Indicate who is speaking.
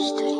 Speaker 1: что